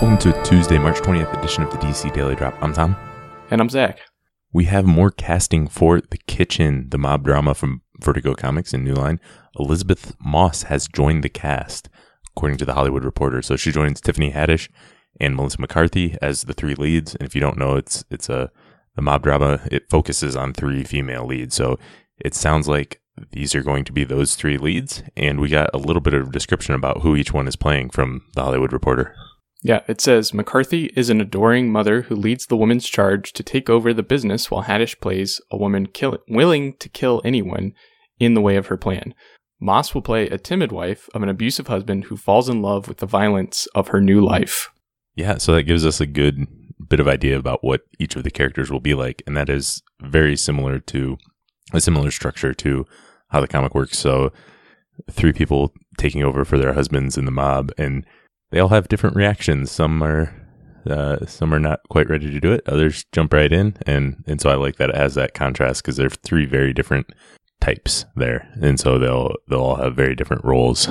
Welcome to Tuesday, March 20th edition of the DC Daily Drop. I'm Tom. And I'm Zach. We have more casting for The Kitchen, the mob drama from Vertigo Comics and New Line. Elisabeth Moss has joined the cast, according to the Hollywood Reporter. So she joins Tiffany Haddish and Melissa McCarthy as the three leads. And if you don't know, it's it's a the mob drama. It focuses on three female leads. So it sounds like these are going to be those three leads. And we got a little bit of description about who each one is playing from the Hollywood Reporter. Yeah, it says McCarthy is an adoring mother who leads the woman's charge to take over the business while Haddish plays a woman kill- willing to kill anyone in the way of her plan. Moss will play a timid wife of an abusive husband who falls in love with the violence of her new life. Yeah, so that gives us a good bit of idea about what each of the characters will be like, and that is very similar to a similar structure to how the comic works. So, three people taking over for their husbands in the mob, and they all have different reactions. Some are uh, some are not quite ready to do it. Others jump right in, and and so I like that it has that contrast because they're three very different types there, and so they'll they'll all have very different roles.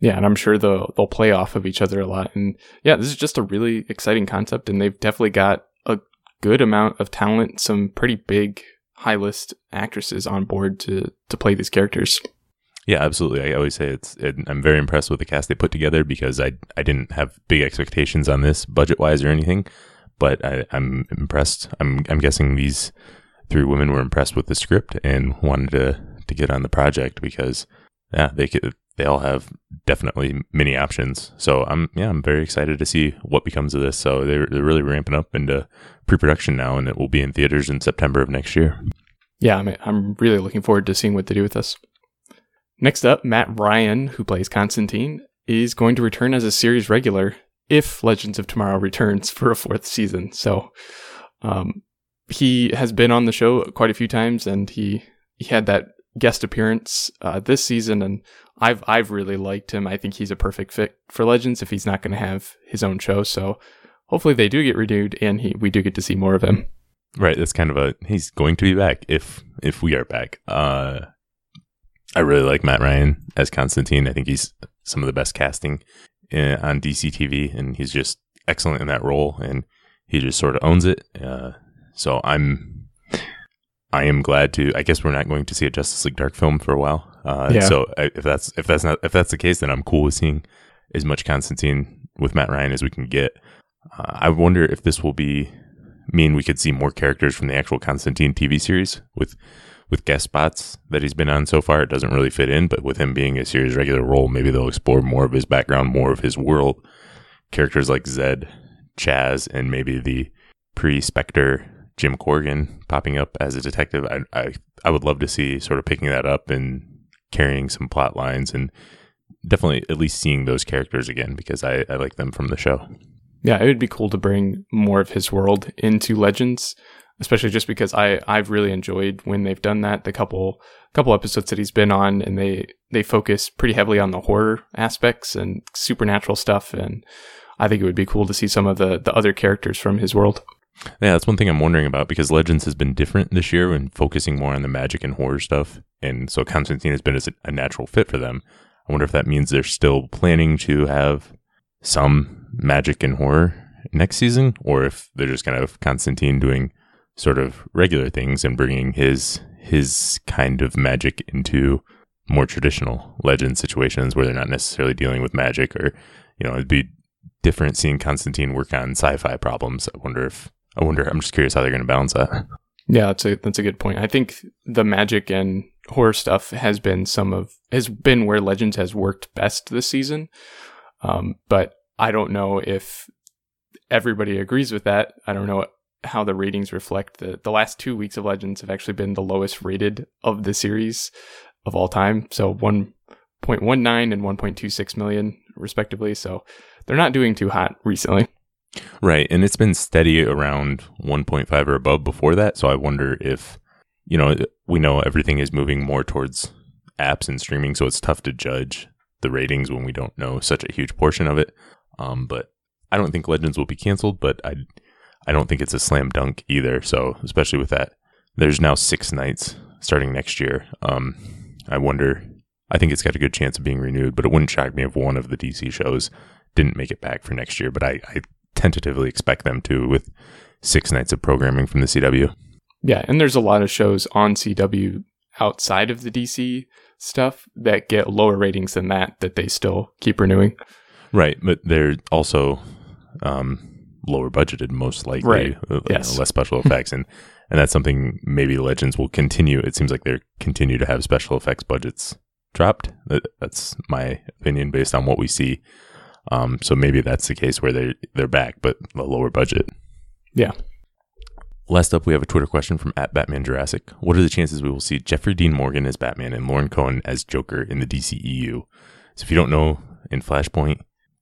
Yeah, and I'm sure they'll they'll play off of each other a lot. And yeah, this is just a really exciting concept, and they've definitely got a good amount of talent, some pretty big high list actresses on board to to play these characters. Yeah, absolutely. I always say it's. It, I'm very impressed with the cast they put together because I I didn't have big expectations on this budget wise or anything, but I, I'm impressed. I'm I'm guessing these three women were impressed with the script and wanted to to get on the project because yeah they could they all have definitely many options. So I'm yeah I'm very excited to see what becomes of this. So they're they're really ramping up into pre-production now, and it will be in theaters in September of next year. Yeah, I'm I'm really looking forward to seeing what they do with this. Next up, Matt Ryan, who plays Constantine, is going to return as a series regular if Legends of Tomorrow returns for a fourth season. So, um, he has been on the show quite a few times, and he he had that guest appearance uh, this season, and I've I've really liked him. I think he's a perfect fit for Legends if he's not going to have his own show. So, hopefully, they do get renewed, and he we do get to see more of him. Right, that's kind of a he's going to be back if if we are back. Uh I really like Matt Ryan as Constantine. I think he's some of the best casting in, on DC TV, and he's just excellent in that role, and he just sort of owns it. Uh, so I'm, I am glad to. I guess we're not going to see a Justice League Dark film for a while. Uh, yeah. So if that's if that's not if that's the case, then I'm cool with seeing as much Constantine with Matt Ryan as we can get. Uh, I wonder if this will be mean we could see more characters from the actual Constantine TV series with with guest spots that he's been on so far, it doesn't really fit in. But with him being a series regular role, maybe they'll explore more of his background, more of his world. Characters like Zed, Chaz, and maybe the pre Spectre Jim Corrigan popping up as a detective. I, I I would love to see sort of picking that up and carrying some plot lines and definitely at least seeing those characters again because I, I like them from the show. Yeah, it would be cool to bring more of his world into Legends especially just because I I've really enjoyed when they've done that. The couple couple episodes that he's been on, and they they focus pretty heavily on the horror aspects and supernatural stuff, and I think it would be cool to see some of the the other characters from his world. Yeah, that's one thing I'm wondering about because Legends has been different this year and focusing more on the magic and horror stuff, and so Constantine has been a natural fit for them. I wonder if that means they're still planning to have some magic and horror next season, or if they're just to have Constantine doing sort of regular things and bringing his his kind of magic into more traditional legend situations where they're not necessarily dealing with magic or you know it'd be different seeing Constantine work on sci-fi problems. I wonder if I wonder I'm just curious how they're going to balance that. Yeah, that's a that's a good point. I think the magic and horror stuff has been some of has been where Legends has worked best this season. Um, but I don't know if everybody agrees with that. I don't know how the ratings reflect the the last two weeks of Legends have actually been the lowest rated of the series of all time. So 1.19 and 1.26 million respectively. So they're not doing too hot recently. Right, and it's been steady around 1.5 or above before that. So I wonder if you know we know everything is moving more towards apps and streaming, so it's tough to judge the ratings when we don't know such a huge portion of it. Um, but I don't think Legends will be canceled, but I I don't think it's a slam dunk either. So especially with that, there's now six nights starting next year. Um, I wonder. I think it's got a good chance of being renewed, but it wouldn't shock me if one of the DC shows didn't make it back for next year. But I, I tentatively expect them to with six nights of programming from the CW. Yeah, and there's a lot of shows on CW outside of the DC stuff that get lower ratings than that that they still keep renewing. Right, but they're also um, lower budgeted, most likely. Right. uh, you Yes. know, less special effects, and and that's something maybe Legends will continue. It seems like they continue to have special effects budgets dropped. That's my opinion based on what we see. Um, so maybe that's the case where they they're back, but a lower budget. Yeah. Last up, we have a Twitter question from at Batman Jurassic. What are the chances we will see Jeffrey Dean Morgan as Batman and Lauren Cohan as Joker in the DCEU? So if you don't know, in Flashpoint,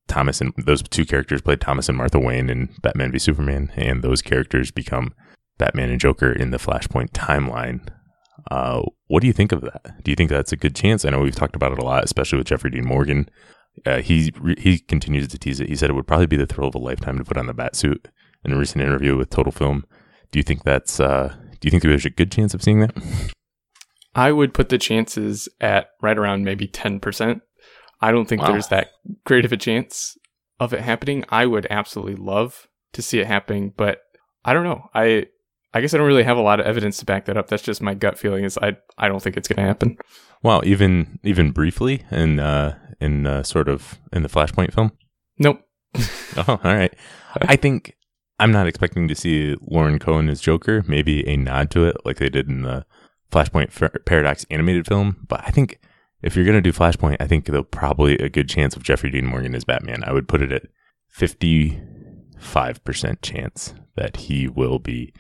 Thomas and those two characters played Thomas and Martha Wayne in Batman v Superman, and those characters become Batman and Joker in the Flashpoint timeline. Uh, what do you think of that? Do you think that's a good chance? I know we've talked about it a lot, especially with Jeffrey Dean Morgan. Uh, he he continues to tease it. He said it would probably be the thrill of a lifetime to put on the bat suit in a recent interview with Total Film. Do you think that's uh, do you think there's a good chance of seeing that? I would put the chances at right around maybe 10%. I don't think Wow. there's that great of a chance of it happening. I would absolutely love to see it happening, but I don't know. I I guess I don't really have a lot of evidence to back that up. That's just my gut feeling is I I don't think it's going to happen. Wow, even even briefly in uh, in uh, sort of in the Flashpoint film. Nope. Oh, all right. I think I'm not expecting to see Lauren Cohan as Joker. Maybe a nod to it, like they did in the Flashpoint Paradox animated film. But I think if you're gonna do Flashpoint, I think there'll probably a good chance of Jeffrey Dean Morgan as Batman. I would put it at 55 percent chance that he will be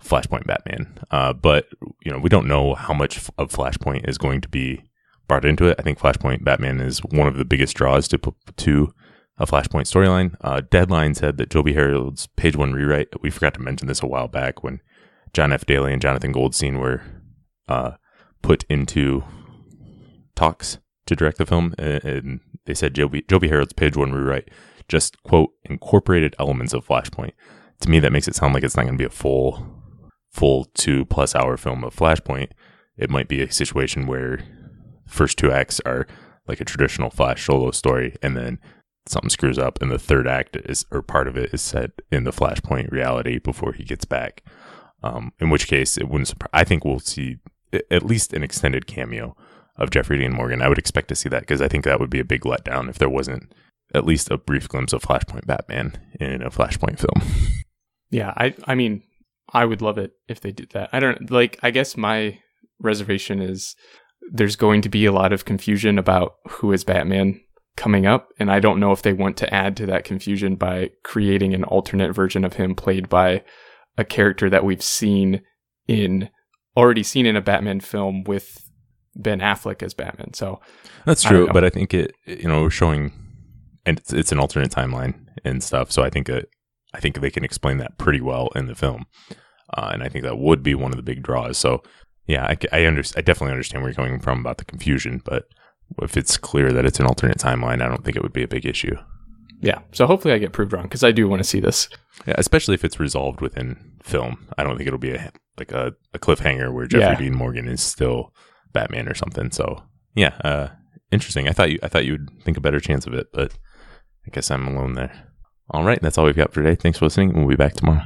Flashpoint Batman. Uh, but you know, we don't know how much of Flashpoint is going to be brought into it. I think Flashpoint Batman is one of the biggest draws to to a Flashpoint storyline. Uh, Deadline said that Joby Harold's page one rewrite. We forgot to mention this a while back when John F. Daley and Jonathan Goldstein were uh, put into talks to direct the film, and, and they said Joby Joby Harold's page one rewrite just quote incorporated elements of Flashpoint. To me, that makes it sound like it's not going to be a full full two plus hour film of Flashpoint. It might be a situation where first two acts are like a traditional Flash solo story, and then something screws up, and the third act is or part of it is set in the Flashpoint reality before he gets back. Um, in which case, it wouldn't. Surpri- I think we'll see at least an extended cameo of Jeffrey Dean Morgan. I would expect to see that because I think that would be a big letdown if there wasn't at least a brief glimpse of Flashpoint Batman in a Flashpoint film. Yeah, I I mean, I would love it if they did that. I don't like I guess my reservation is there's going to be a lot of confusion about who is Batman coming up and I don't know if they want to add to that confusion by creating an alternate version of him played by a character that we've seen in already seen in a Batman film with Ben Affleck as Batman. So, That's true, know. but I think it you know showing, and it's, it's an alternate timeline and stuff. So I think it, I think they can explain that pretty well in the film, uh, and I think that would be one of the big draws. So yeah, I, I under, I definitely understand where you're coming from about the confusion, but if it's clear that it's an alternate timeline, I don't think it would be a big issue. yeah. So hopefully I get proved wrong cuz I do want to see this. Yeah, especially if it's resolved within film. I don't think it'll be a like a, a cliffhanger where Jeffrey Yeah. Dean Morgan is still Batman or something. So yeah, uh, interesting. I thought you I thought you would think a better chance of it, but I guess I'm alone there. All right, that's all we've got for today. Thanks for listening. We'll be back tomorrow.